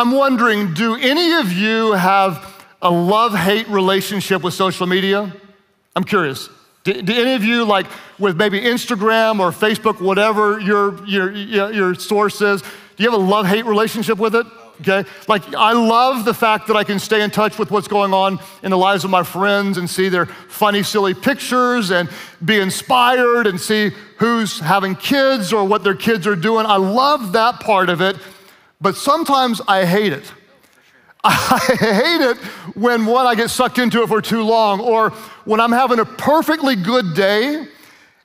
I'm wondering do any of you have a love hate relationship with social media? I'm curious. Do, do, any of you, like with maybe Instagram or Facebook, whatever your, your, your source is, do you have a love hate relationship with it? Okay? Like, I love the fact that I can stay in touch with what's going on in the lives of my friends and see their funny, silly pictures and be inspired and see who's having kids or what their kids are doing. I love that part of it, but sometimes I hate it. I hate it when one, I get sucked into it for too long, or when I'm having a perfectly good day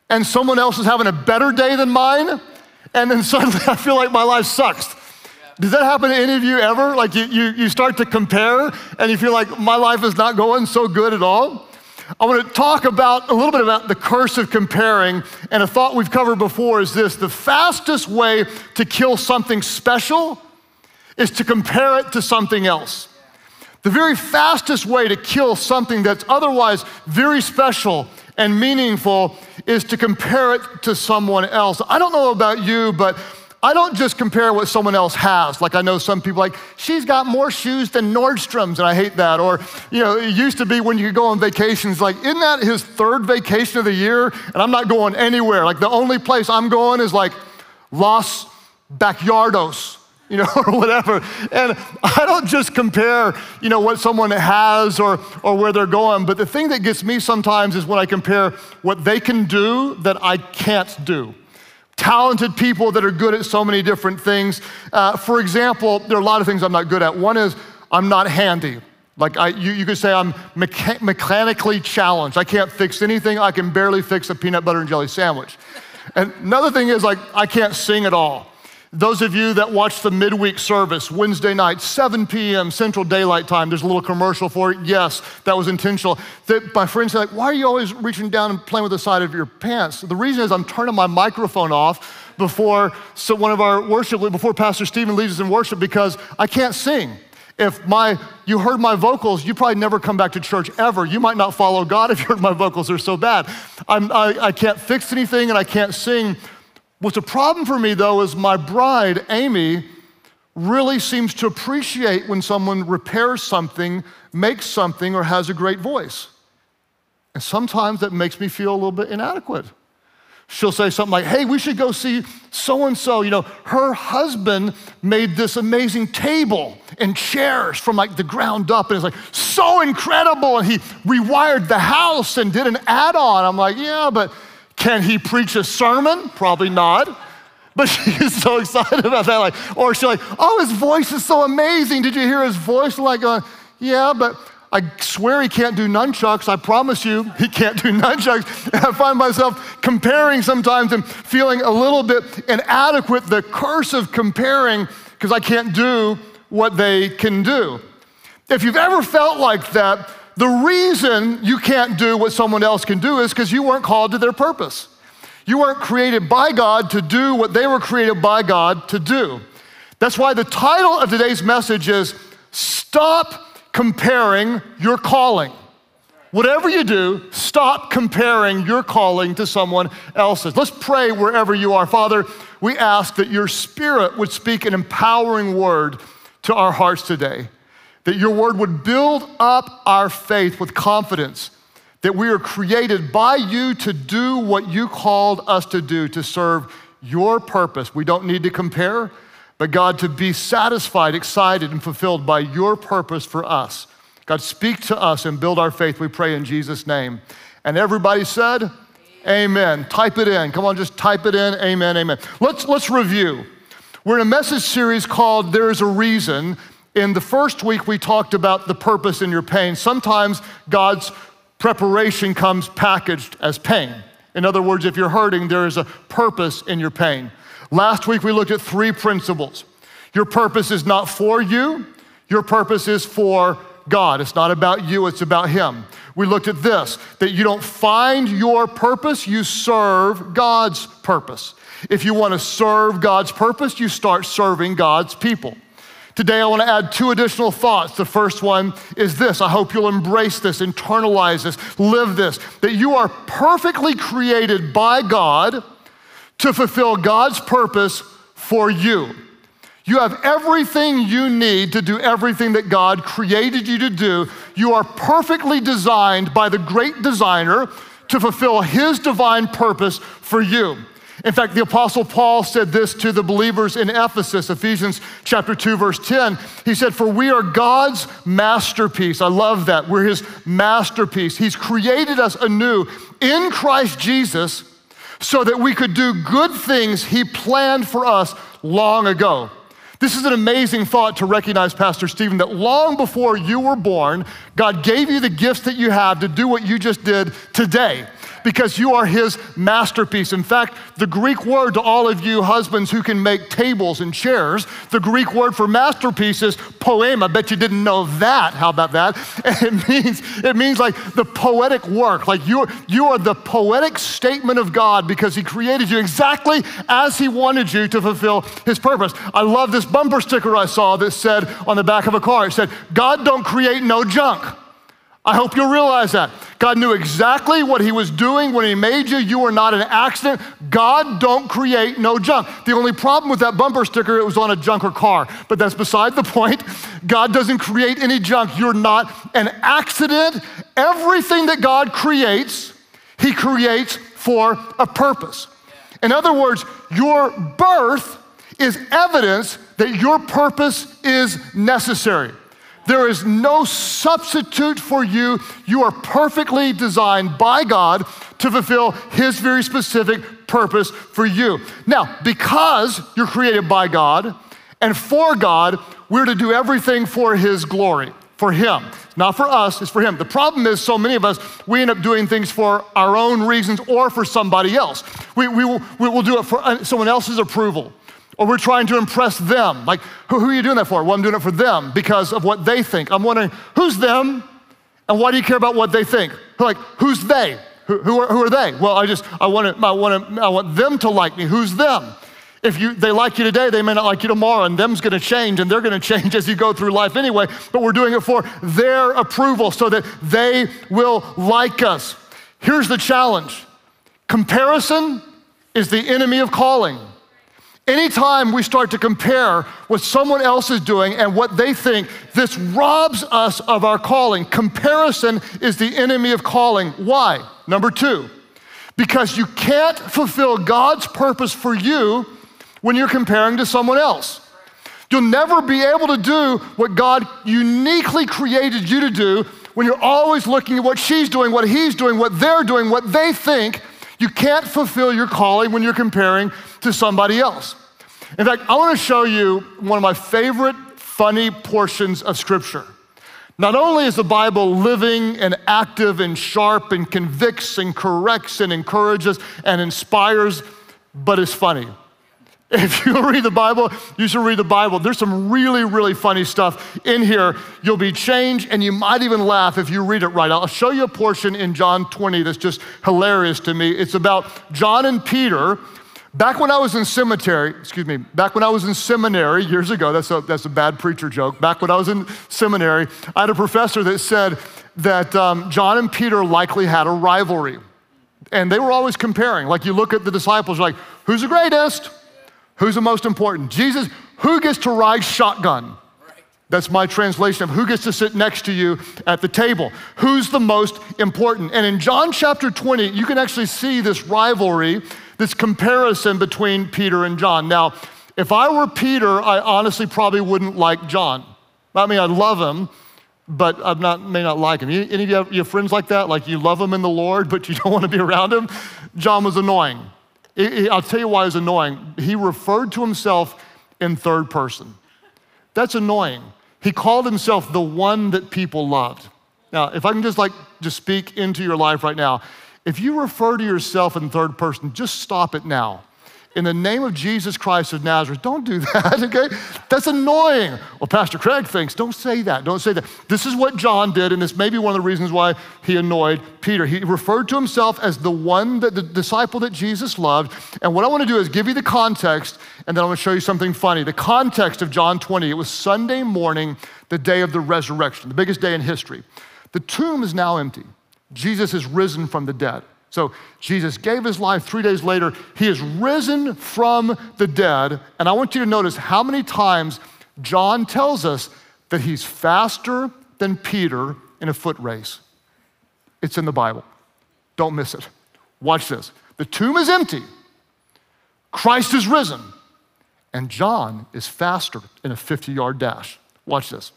and someone else is having a better day than mine, and then suddenly I feel like my life sucks. Does that happen to any of you ever? Like you, you, you start to compare and you feel like my life is not going so good at all? I want to talk about a little bit about the curse of comparing. And a thought we've covered before is this the fastest way to kill something special is to compare it to something else. The very fastest way to kill something that's otherwise very special and meaningful is to compare it to someone else. I don't know about you, but I don't just compare what someone else has. Like I know some people like, she's got more shoes than Nordstrom's, and I hate that. Or, you know, it used to be when you could go on vacations, like, isn't that his third vacation of the year? And I'm not going anywhere. Like the only place I'm going is like Los Backyardos you know, or whatever. And I don't just compare, you know, what someone has or, or where they're going, but the thing that gets me sometimes is when I compare what they can do that I can't do talented people that are good at so many different things. Uh, for example, there are a lot of things I'm not good at. One is I'm not handy. Like I, you, you could say I'm mecha- mechanically challenged. I can't fix anything. I can barely fix a peanut butter and jelly sandwich. And another thing is like I can't sing at all. Those of you that watch the midweek service, Wednesday night, 7 p.m. Central Daylight Time, there's a little commercial for it. Yes, that was intentional. That my friends say, like, why are you always reaching down and playing with the side of your pants? The reason is I'm turning my microphone off before so one of our worship, before Pastor Stephen leads us in worship because I can't sing. If my you heard my vocals, you probably never come back to church ever. You might not follow God if you heard my vocals are so bad. I'm, I, I can't fix anything and I can't sing What's a problem for me though is my bride, Amy, really seems to appreciate when someone repairs something, makes something, or has a great voice. And sometimes that makes me feel a little bit inadequate. She'll say something like, Hey, we should go see so and so. You know, her husband made this amazing table and chairs from like the ground up, and it's like so incredible. And he rewired the house and did an add on. I'm like, Yeah, but can he preach a sermon? Probably not. But she's so excited about that. Like, or she's like, oh, his voice is so amazing. Did you hear his voice? Like, uh, yeah, but I swear he can't do nunchucks. I promise you, he can't do nunchucks. And I find myself comparing sometimes and feeling a little bit inadequate, the curse of comparing, because I can't do what they can do. If you've ever felt like that, the reason you can't do what someone else can do is because you weren't called to their purpose. You weren't created by God to do what they were created by God to do. That's why the title of today's message is Stop Comparing Your Calling. Whatever you do, stop comparing your calling to someone else's. Let's pray wherever you are. Father, we ask that your spirit would speak an empowering word to our hearts today that your word would build up our faith with confidence that we are created by you to do what you called us to do, to serve your purpose. We don't need to compare, but God, to be satisfied, excited, and fulfilled by your purpose for us. God, speak to us and build our faith, we pray in Jesus' name. And everybody said, Amen. amen. Type it in. Come on, just type it in. Amen, amen. Let's, let's review. We're in a message series called There's a Reason. In the first week, we talked about the purpose in your pain. Sometimes God's preparation comes packaged as pain. In other words, if you're hurting, there is a purpose in your pain. Last week, we looked at three principles. Your purpose is not for you, your purpose is for God. It's not about you, it's about Him. We looked at this that you don't find your purpose, you serve God's purpose. If you want to serve God's purpose, you start serving God's people. Today, I want to add two additional thoughts. The first one is this I hope you'll embrace this, internalize this, live this that you are perfectly created by God to fulfill God's purpose for you. You have everything you need to do everything that God created you to do. You are perfectly designed by the great designer to fulfill his divine purpose for you. In fact, the apostle Paul said this to the believers in Ephesus, Ephesians chapter 2 verse 10. He said, "For we are God's masterpiece." I love that. We're his masterpiece. He's created us anew in Christ Jesus so that we could do good things he planned for us long ago. This is an amazing thought to recognize, Pastor Stephen, that long before you were born, God gave you the gifts that you have to do what you just did today because you are his masterpiece. In fact, the Greek word to all of you husbands who can make tables and chairs, the Greek word for masterpiece is poema. I bet you didn't know that. How about that? it means, it means like the poetic work. Like you you are the poetic statement of God because he created you exactly as he wanted you to fulfill his purpose. I love this bumper sticker I saw that said on the back of a car, it said, God don't create no junk. I hope you'll realize that. God knew exactly what he was doing when he made you. You are not an accident. God don't create no junk. The only problem with that bumper sticker, it was on a junker car, but that's beside the point. God doesn't create any junk. You're not an accident. Everything that God creates, he creates for a purpose. In other words, your birth is evidence that your purpose is necessary. There is no substitute for you. You are perfectly designed by God to fulfill His very specific purpose for you. Now, because you're created by God and for God, we're to do everything for His glory, for Him. Not for us, it's for Him. The problem is, so many of us, we end up doing things for our own reasons or for somebody else. We, we, will, we will do it for uh, someone else's approval or we're trying to impress them. Like, who, who, are you doing that for? Well, I'm doing it for them because of what they think. I'm wondering, who's them? And why do you care about what they think? Like, who's they? Who, who, are, who are they? Well, I just, I want, to, I, want to, I want them to like me. Who's them? If you, they like you today, they may not like you tomorrow, and them's gonna change, and they're gonna change as you go through life anyway, but we're doing it for their approval so that they will like us. Here's the challenge comparison is the enemy of calling. Anytime we start to compare what someone else is doing and what they think, this robs us of our calling. Comparison is the enemy of calling. Why? Number two, because you can't fulfill God's purpose for you when you're comparing to someone else. You'll never be able to do what God uniquely created you to do when you're always looking at what she's doing, what he's doing, what they're doing, what they think. You can't fulfill your calling when you're comparing to somebody else. In fact, I want to show you one of my favorite funny portions of Scripture. Not only is the Bible living and active and sharp and convicts and corrects and encourages and inspires, but it's funny. If you read the Bible, you should read the Bible. There's some really, really funny stuff in here. You'll be changed and you might even laugh if you read it right. I'll show you a portion in John 20 that's just hilarious to me. It's about John and Peter Back when I was in cemetery, excuse me, back when I was in seminary years ago, that's a, that's a bad preacher joke. Back when I was in seminary, I had a professor that said that um, John and Peter likely had a rivalry. And they were always comparing. Like you look at the disciples, like, who's the greatest? Who's the most important? Jesus, who gets to ride shotgun? That's my translation of who gets to sit next to you at the table. Who's the most important? And in John chapter 20, you can actually see this rivalry this comparison between Peter and John. Now, if I were Peter, I honestly probably wouldn't like John. I mean, I love him, but I may not like him. Any of you have, you have friends like that? Like you love him in the Lord, but you don't want to be around him? John was annoying. I'll tell you why was annoying. He referred to himself in third person. That's annoying. He called himself the one that people loved. Now, if I can just like just speak into your life right now, if you refer to yourself in third person, just stop it now. In the name of Jesus Christ of Nazareth, don't do that, okay? That's annoying. Well, Pastor Craig thinks, don't say that, don't say that. This is what John did, and this may be one of the reasons why he annoyed Peter. He referred to himself as the one, that, the disciple that Jesus loved. And what I want to do is give you the context, and then I'm going to show you something funny. The context of John 20, it was Sunday morning, the day of the resurrection, the biggest day in history. The tomb is now empty. Jesus is risen from the dead. So Jesus gave his life three days later. He is risen from the dead. And I want you to notice how many times John tells us that he's faster than Peter in a foot race. It's in the Bible. Don't miss it. Watch this. The tomb is empty. Christ is risen. And John is faster in a 50 yard dash. Watch this.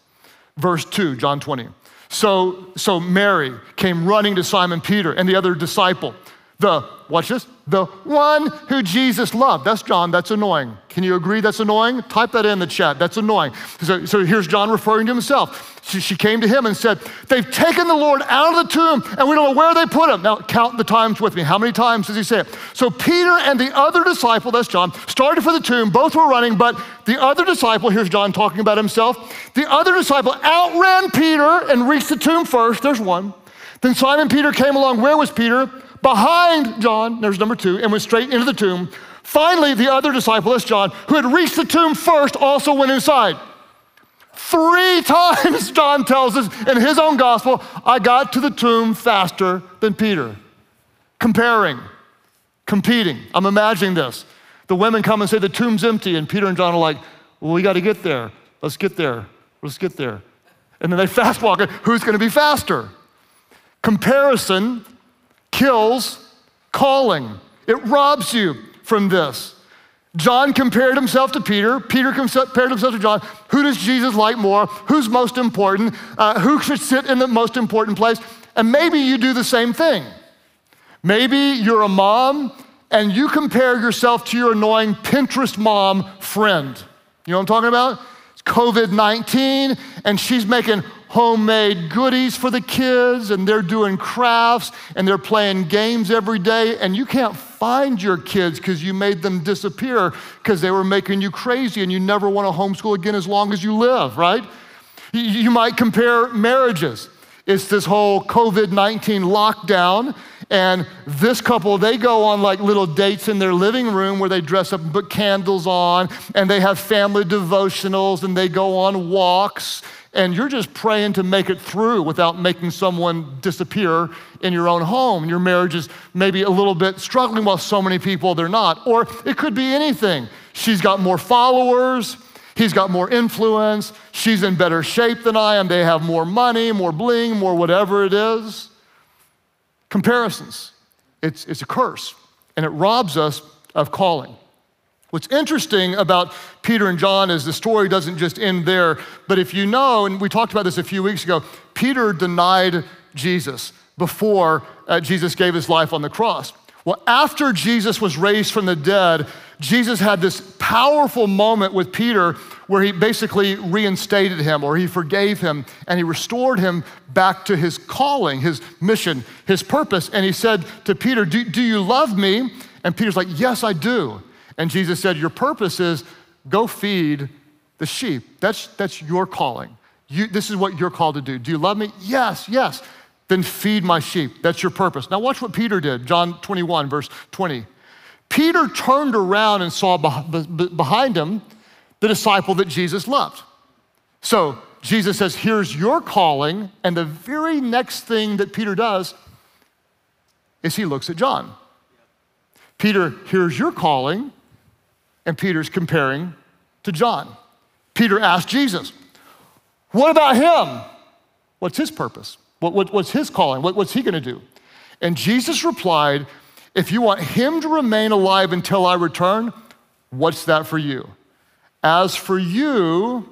Verse 2, John 20. So, so Mary came running to Simon Peter and the other disciple the, watch this, the one who Jesus loved. That's John, that's annoying. Can you agree that's annoying? Type that in the chat, that's annoying. So, so here's John referring to himself. She, she came to him and said, They've taken the Lord out of the tomb and we don't know where they put him. Now, count the times with me. How many times does he say it? So Peter and the other disciple, that's John, started for the tomb. Both were running, but the other disciple, here's John talking about himself, the other disciple outran Peter and reached the tomb first. There's one. Then Simon Peter came along. Where was Peter? Behind John, there's number two, and went straight into the tomb. Finally, the other disciple, that's John, who had reached the tomb first, also went inside. Three times, John tells us in his own gospel, I got to the tomb faster than Peter. Comparing, competing. I'm imagining this. The women come and say, The tomb's empty, and Peter and John are like, Well, we got to get there. Let's get there. Let's get there. And then they fast walk it. Who's going to be faster? Comparison kills calling, it robs you from this. John compared himself to Peter. Peter compared himself to John. Who does Jesus like more? Who's most important? Uh, who should sit in the most important place? And maybe you do the same thing. Maybe you're a mom and you compare yourself to your annoying Pinterest mom friend. You know what I'm talking about? It's COVID 19, and she's making homemade goodies for the kids and they're doing crafts and they're playing games every day and you can't find your kids because you made them disappear because they were making you crazy and you never want to homeschool again as long as you live, right? You might compare marriages. It's this whole COVID 19 lockdown. And this couple, they go on like little dates in their living room where they dress up and put candles on, and they have family devotionals, and they go on walks, and you're just praying to make it through without making someone disappear in your own home. Your marriage is maybe a little bit struggling while so many people they're not. Or it could be anything. She's got more followers, he's got more influence, she's in better shape than I am, they have more money, more bling, more whatever it is. Comparisons. It's, it's a curse, and it robs us of calling. What's interesting about Peter and John is the story doesn't just end there, but if you know, and we talked about this a few weeks ago, Peter denied Jesus before uh, Jesus gave his life on the cross. Well, after Jesus was raised from the dead, Jesus had this powerful moment with Peter where he basically reinstated him or he forgave him and he restored him back to his calling, his mission, his purpose. And he said to Peter, Do, do you love me? And Peter's like, Yes, I do. And Jesus said, Your purpose is go feed the sheep. That's, that's your calling. You, this is what you're called to do. Do you love me? Yes, yes. Then feed my sheep. That's your purpose. Now, watch what Peter did, John 21, verse 20. Peter turned around and saw behind him the disciple that Jesus loved. So Jesus says, Here's your calling. And the very next thing that Peter does is he looks at John. Peter, here's your calling and Peter's comparing to John. Peter asked Jesus, What about him? What's his purpose? What, what, what's his calling? What, what's he going to do? And Jesus replied, If you want him to remain alive until I return, what's that for you? As for you,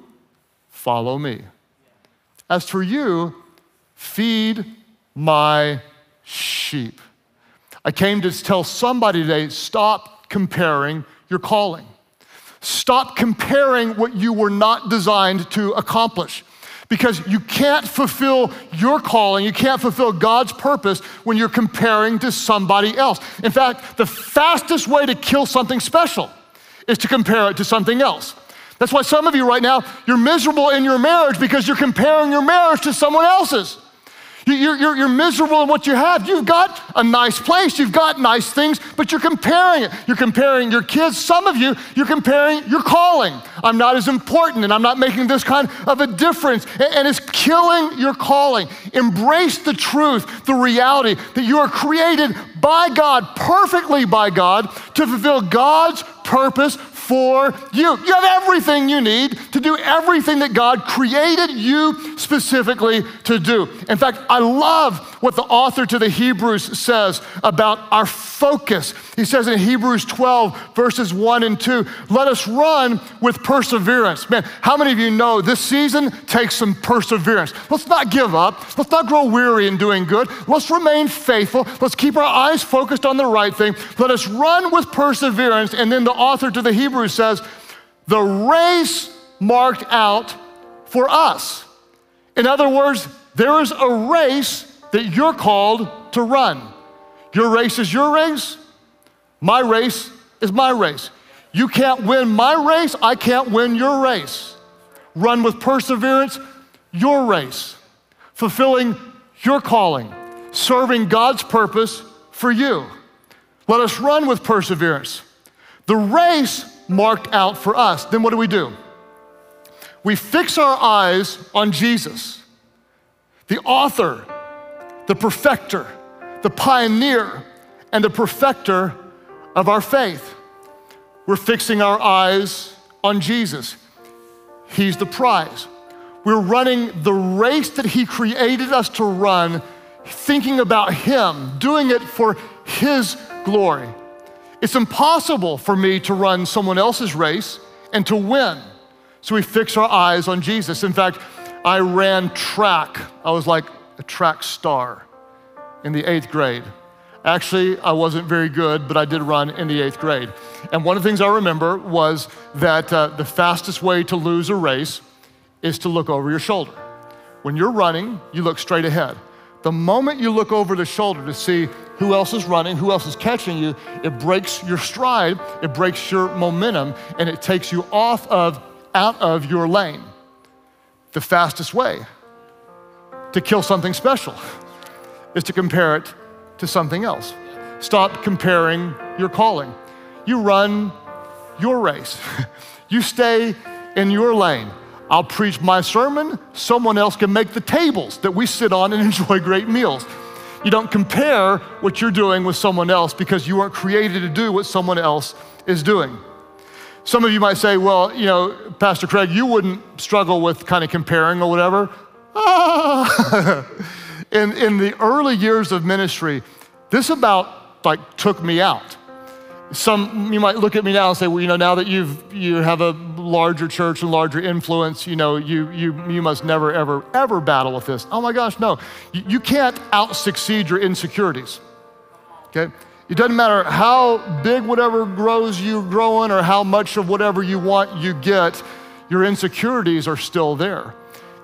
follow me. As for you, feed my sheep. I came to tell somebody today stop comparing your calling. Stop comparing what you were not designed to accomplish. Because you can't fulfill your calling, you can't fulfill God's purpose when you're comparing to somebody else. In fact, the fastest way to kill something special is to compare it to something else. That's why some of you right now, you're miserable in your marriage because you're comparing your marriage to someone else's. You're, you're, you're, miserable in what you have. You've got a nice place, you've got nice things, but you're comparing it. You're comparing your kids. Some of you, you're comparing your calling. I'm not as important and I'm not making this kind of a difference. And it's killing your calling. Embrace the truth, the reality that you are created by God, perfectly by God, to fulfill God's purpose for you. You have everything you need to do everything that God created you specifically to do. In fact, I love what the author to the Hebrews says about our focus. He says in Hebrews 12, verses 1 and 2, let us run with perseverance. Man, how many of you know this season takes some perseverance? Let's not give up. Let's not grow weary in doing good. Let's remain faithful. Let's keep our eyes focused on the right thing. Let us run with perseverance. And then the author to the Hebrews Hebrews says, the race marked out for us. In other words, there is a race that you're called to run. Your race is your race, my race is my race. You can't win my race, I can't win your race. Run with perseverance your race, fulfilling your calling, serving God's purpose for you. Let us run with perseverance. The race marked out for us. Then what do we do? We fix our eyes on Jesus, the author, the perfecter, the pioneer, and the perfecter of our faith. We're fixing our eyes on Jesus. He's the prize. We're running the race that He created us to run, thinking about Him, doing it for His glory. It's impossible for me to run someone else's race and to win. So we fix our eyes on Jesus. In fact, I ran track. I was like a track star in the eighth grade. Actually, I wasn't very good, but I did run in the eighth grade. And one of the things I remember was that uh, the fastest way to lose a race is to look over your shoulder. When you're running, you look straight ahead. The moment you look over the shoulder to see who else is running, who else is catching you, it breaks your stride, it breaks your momentum, and it takes you off of, out of your lane. The fastest way to kill something special is to compare it to something else. Stop comparing your calling. You run your race, you stay in your lane. I'll preach my sermon, someone else can make the tables that we sit on and enjoy great meals. You don't compare what you're doing with someone else because you weren't created to do what someone else is doing. Some of you might say, well, you know, Pastor Craig, you wouldn't struggle with kind of comparing or whatever. Ah. in, in the early years of ministry, this about like took me out. Some, you might look at me now and say, well, you know, now that you've, you have a larger church and larger influence, you know, you, you, you must never, ever, ever battle with this. Oh my gosh, no. You, you can't out succeed your insecurities, okay? It doesn't matter how big whatever grows you growing or how much of whatever you want you get, your insecurities are still there.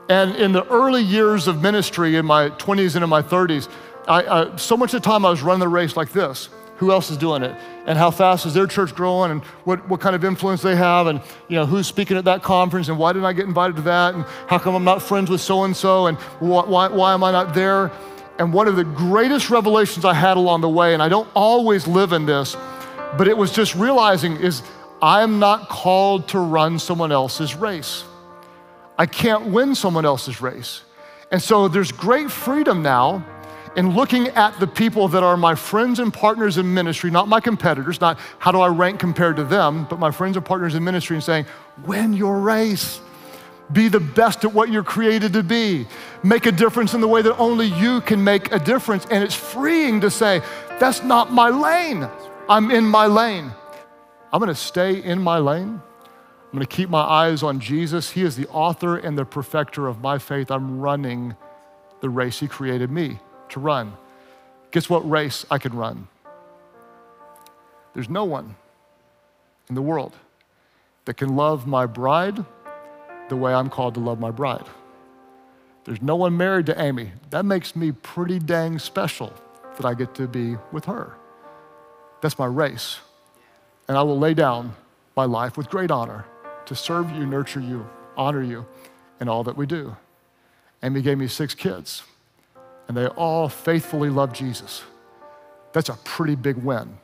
And in the early years of ministry, in my 20s and in my 30s, I, I, so much of the time I was running the race like this. Who else is doing it? And how fast is their church growing? And what, what kind of influence they have? And you know, who's speaking at that conference? And why didn't I get invited to that? And how come I'm not friends with so and so? And why, why am I not there? And one of the greatest revelations I had along the way, and I don't always live in this, but it was just realizing is I'm not called to run someone else's race. I can't win someone else's race. And so there's great freedom now in looking at the people that are my friends and partners in ministry, not my competitors, not how do I rank compared to them, but my friends and partners in ministry and saying, win your race. Be the best at what you're created to be. Make a difference in the way that only you can make a difference. And it's freeing to say, that's not my lane. I'm in my lane. I'm gonna stay in my lane. I'm gonna keep my eyes on Jesus. He is the author and the perfecter of my faith. I'm running the race He created me to run. Guess what race I can run? There's no one in the world that can love my bride the way I'm called to love my bride. There's no one married to Amy. That makes me pretty dang special that I get to be with her. That's my race. And I will lay down my life with great honor to serve you, nurture you, honor you in all that we do. Amy gave me six kids. And they all faithfully love Jesus. That's a pretty big win.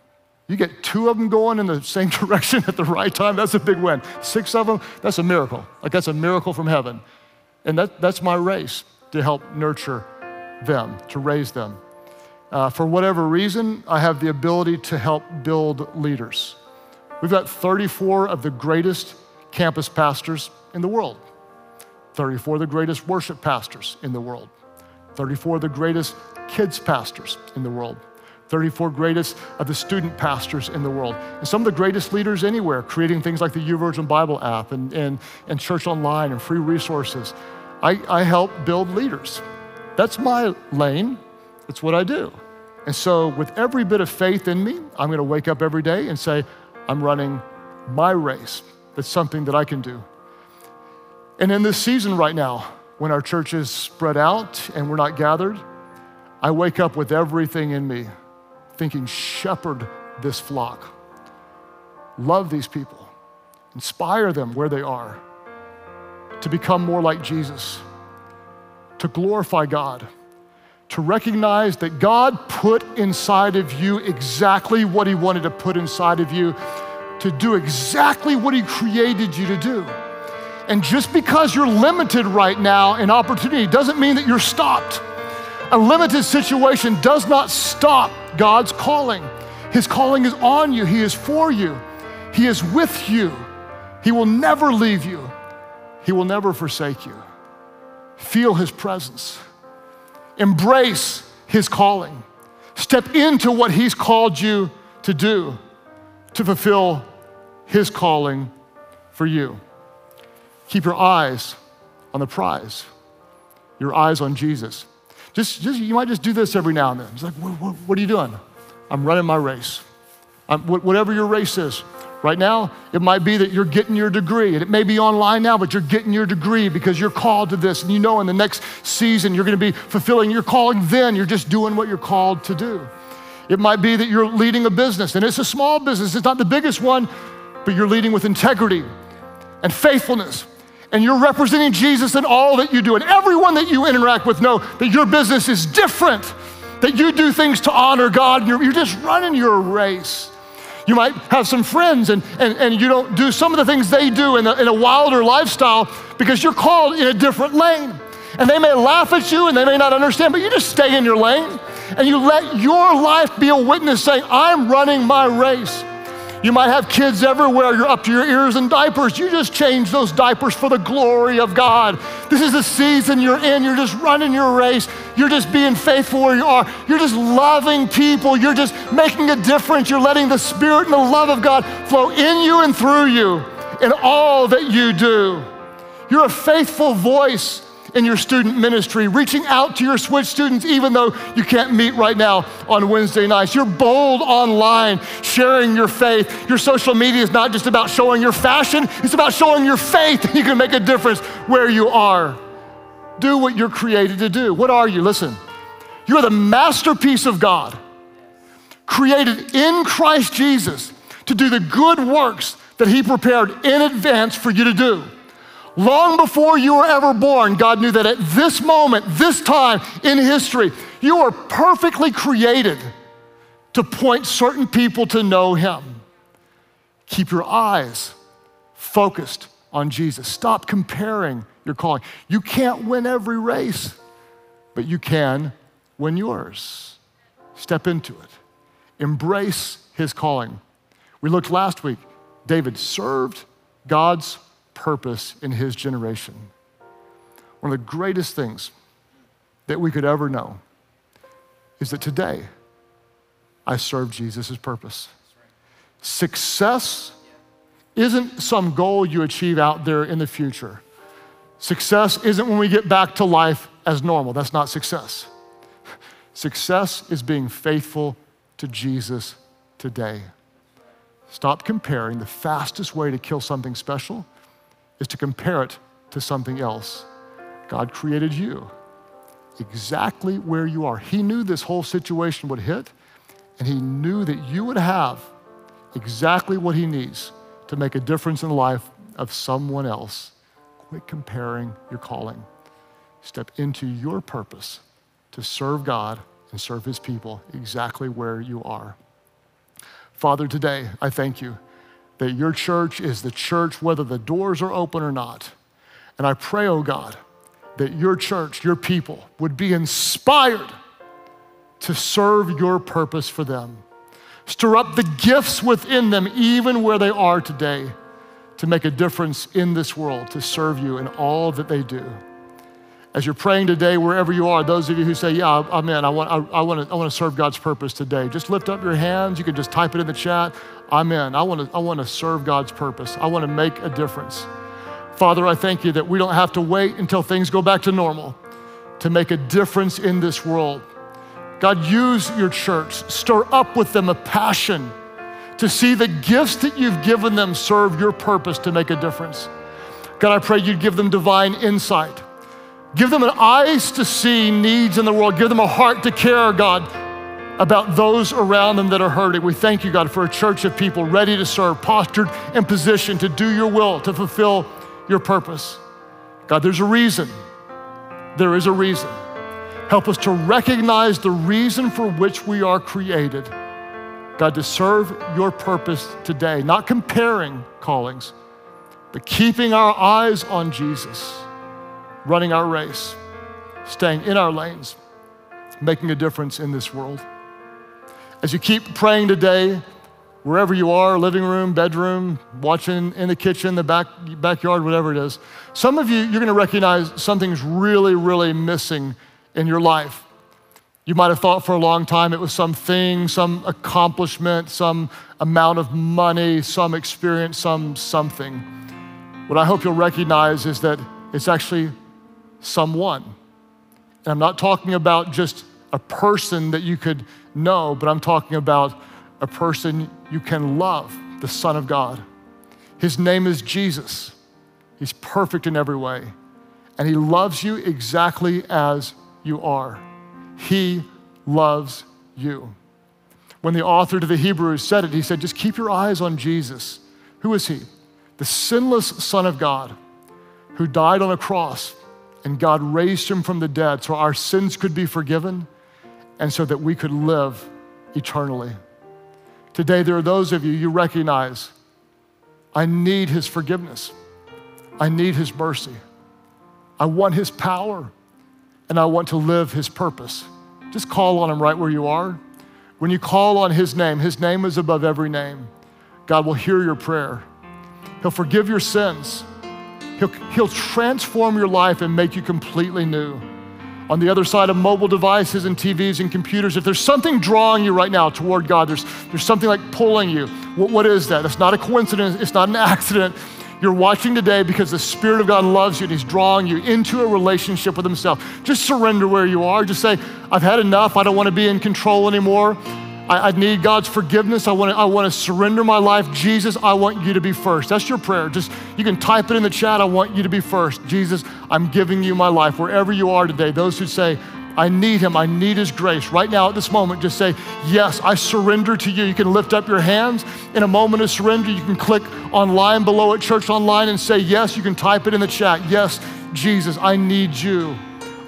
You get two of them going in the same direction at the right time, that's a big win. Six of them, that's a miracle. Like that's a miracle from heaven. And that, that's my race to help nurture them, to raise them. Uh, for whatever reason, I have the ability to help build leaders. We've got 34 of the greatest campus pastors in the world, 34 of the greatest worship pastors in the world, 34 of the greatest kids pastors in the world, 34 greatest of the student pastors in the world, and some of the greatest leaders anywhere, creating things like the YouVersion Bible app and, and, and Church Online and free resources. I, I help build leaders. That's my lane. It's what I do. And so, with every bit of faith in me, I'm going to wake up every day and say, I'm running my race. That's something that I can do. And in this season right now, when our church is spread out and we're not gathered, I wake up with everything in me thinking, shepherd this flock. Love these people, inspire them where they are to become more like Jesus, to glorify God to recognize that God put inside of you exactly what He wanted to put inside of you, to do exactly what He created you to do. And just because you're limited right now in opportunity doesn't mean that you're stopped. A limited situation does not stop God's calling. His calling is on you, He is for you, He is with you. He will never leave you, He will never forsake you. Feel His presence. Embrace his calling. Step into what he's called you to do to fulfill his calling for you. Keep your eyes on the prize, your eyes on Jesus. Just, just you might just do this every now and then. It's like, what, what, what are you doing? I'm running my race. I'm, whatever your race is, Right now, it might be that you're getting your degree, and it may be online now, but you're getting your degree because you're called to this. And you know in the next season, you're going to be fulfilling your calling then. You're just doing what you're called to do. It might be that you're leading a business, and it's a small business, it's not the biggest one, but you're leading with integrity and faithfulness. And you're representing Jesus in all that you do. And everyone that you interact with know that your business is different, that you do things to honor God, you're, you're just running your race. You might have some friends and, and, and you don't do some of the things they do in a, in a wilder lifestyle because you're called in a different lane. And they may laugh at you and they may not understand, but you just stay in your lane and you let your life be a witness saying, I'm running my race. You might have kids everywhere, you're up to your ears in diapers. You just change those diapers for the glory of God. This is the season you're in. You're just running your race. You're just being faithful where you are. You're just loving people. You're just making a difference. You're letting the Spirit and the love of God flow in you and through you in all that you do. You're a faithful voice in your student ministry, reaching out to your Switch students, even though you can't meet right now on Wednesday nights. You're bold online, sharing your faith. Your social media is not just about showing your fashion, it's about showing your faith. You can make a difference where you are. Do what you're created to do. What are you? Listen, you're the masterpiece of God, created in Christ Jesus to do the good works that He prepared in advance for you to do. Long before you were ever born, God knew that at this moment, this time in history, you were perfectly created to point certain people to know Him. Keep your eyes focused on Jesus. Stop comparing your calling. You can't win every race, but you can win yours. Step into it. Embrace His calling. We looked last week, David served God's purpose in his generation. One of the greatest things that we could ever know is that today I serve Jesus' purpose. Success isn't some goal you achieve out there in the future. Success isn't when we get back to life as normal. That's not success. Success is being faithful to Jesus today. Stop comparing the fastest way to kill something special is to compare it to something else. God created you exactly where you are. He knew this whole situation would hit, and He knew that you would have exactly what He needs to make a difference in the life of someone else. Quit comparing your calling. Step into your purpose to serve God and serve his people exactly where you are. Father, today I thank you that your church is the church whether the doors are open or not. And I pray, oh God, that your church, your people, would be inspired to serve your purpose for them. Stir up the gifts within them, even where they are today, to make a difference in this world, to serve you in all that they do. As you're praying today, wherever you are, those of you who say, Yeah, I'm in, I want, I, I, want, to, I want to serve God's purpose today, just lift up your hands. You can just type it in the chat. I'm in. I want to, I want to serve God's purpose. I want to make a difference. Father, I thank you that we don't have to wait until things go back to normal to make a difference in this world. God, use your church, stir up with them a passion to see the gifts that you've given them serve your purpose to make a difference. God, I pray you'd give them divine insight. Give them an eyes to see needs in the world. Give them a heart to care, God, about those around them that are hurting. We thank you, God, for a church of people ready to serve, postured and positioned to do your will, to fulfill your purpose. God, there's a reason. There is a reason. Help us to recognize the reason for which we are created. God, to serve your purpose today, not comparing callings, but keeping our eyes on Jesus, running our race, staying in our lanes, making a difference in this world. As you keep praying today, wherever you are living room, bedroom, watching in the kitchen, the back, backyard, whatever it is some of you, you're going to recognize something's really, really missing in your life. You might have thought for a long time it was something, some accomplishment, some amount of money, some experience, some something. What I hope you'll recognize is that it's actually someone. And I'm not talking about just a person that you could know, but I'm talking about a person you can love, the Son of God. His name is Jesus. He's perfect in every way. And He loves you exactly as you are. He loves you. When the author to the Hebrews said it, he said, just keep your eyes on Jesus. Who is he? The sinless Son of God who died on a cross and God raised him from the dead so our sins could be forgiven and so that we could live eternally. Today, there are those of you, you recognize, I need his forgiveness. I need his mercy. I want his power and I want to live his purpose. Just call on him right where you are. When you call on his name, his name is above every name. God will hear your prayer. He'll forgive your sins. He'll, he'll transform your life and make you completely new. On the other side of mobile devices and TVs and computers, if there's something drawing you right now toward God, there's, there's something like pulling you. What, what is that? It's not a coincidence, it's not an accident. You're watching today because the Spirit of God loves you and He's drawing you into a relationship with Himself. Just surrender where you are. Just say, I've had enough. I don't want to be in control anymore. I, I need God's forgiveness. I want, to, I want to surrender my life. Jesus, I want you to be first. That's your prayer. Just you can type it in the chat. I want you to be first. Jesus, I'm giving you my life. Wherever you are today, those who say, I need him. I need his grace. Right now, at this moment, just say, Yes, I surrender to you. You can lift up your hands. In a moment of surrender, you can click online below at Church Online and say, Yes. You can type it in the chat. Yes, Jesus, I need you.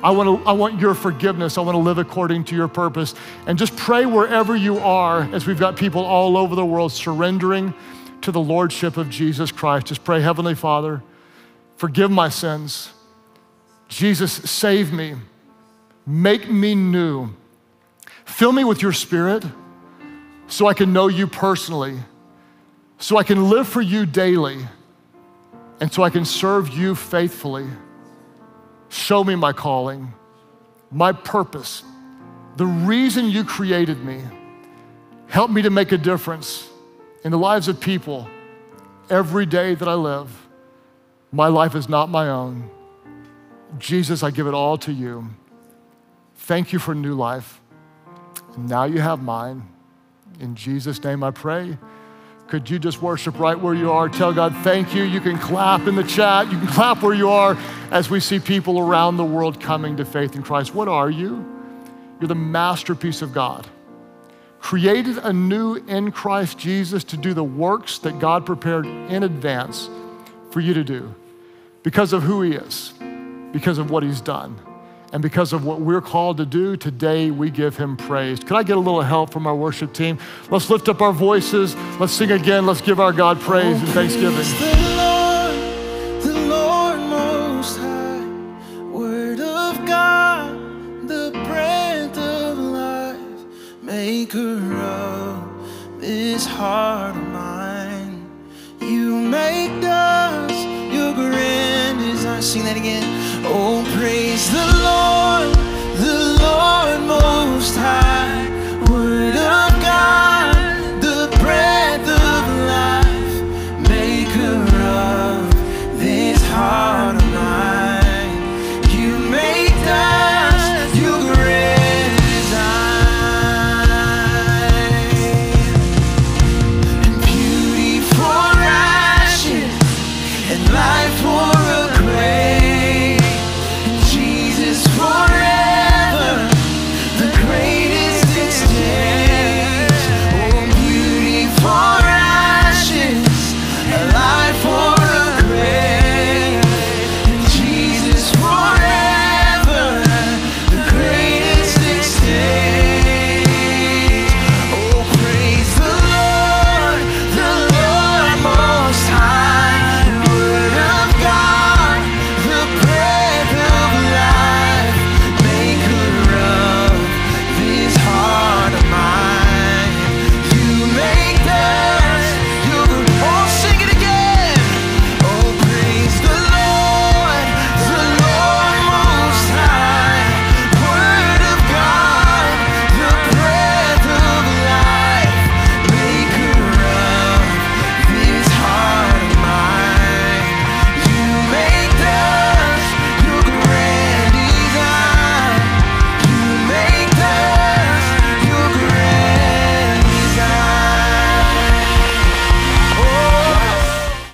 I want, to, I want your forgiveness. I want to live according to your purpose. And just pray wherever you are, as we've got people all over the world surrendering to the Lordship of Jesus Christ. Just pray, Heavenly Father, forgive my sins. Jesus, save me. Make me new. Fill me with your spirit so I can know you personally, so I can live for you daily, and so I can serve you faithfully. Show me my calling, my purpose, the reason you created me. Help me to make a difference in the lives of people every day that I live. My life is not my own. Jesus, I give it all to you. Thank you for new life. Now you have mine. In Jesus' name I pray. Could you just worship right where you are? Tell God, thank you. You can clap in the chat. You can clap where you are as we see people around the world coming to faith in Christ. What are you? You're the masterpiece of God. Created anew in Christ Jesus to do the works that God prepared in advance for you to do because of who He is, because of what He's done. And because of what we're called to do, today we give him praise. Can I get a little help from our worship team? Let's lift up our voices. Let's sing again. Let's give our God praise and thanksgiving.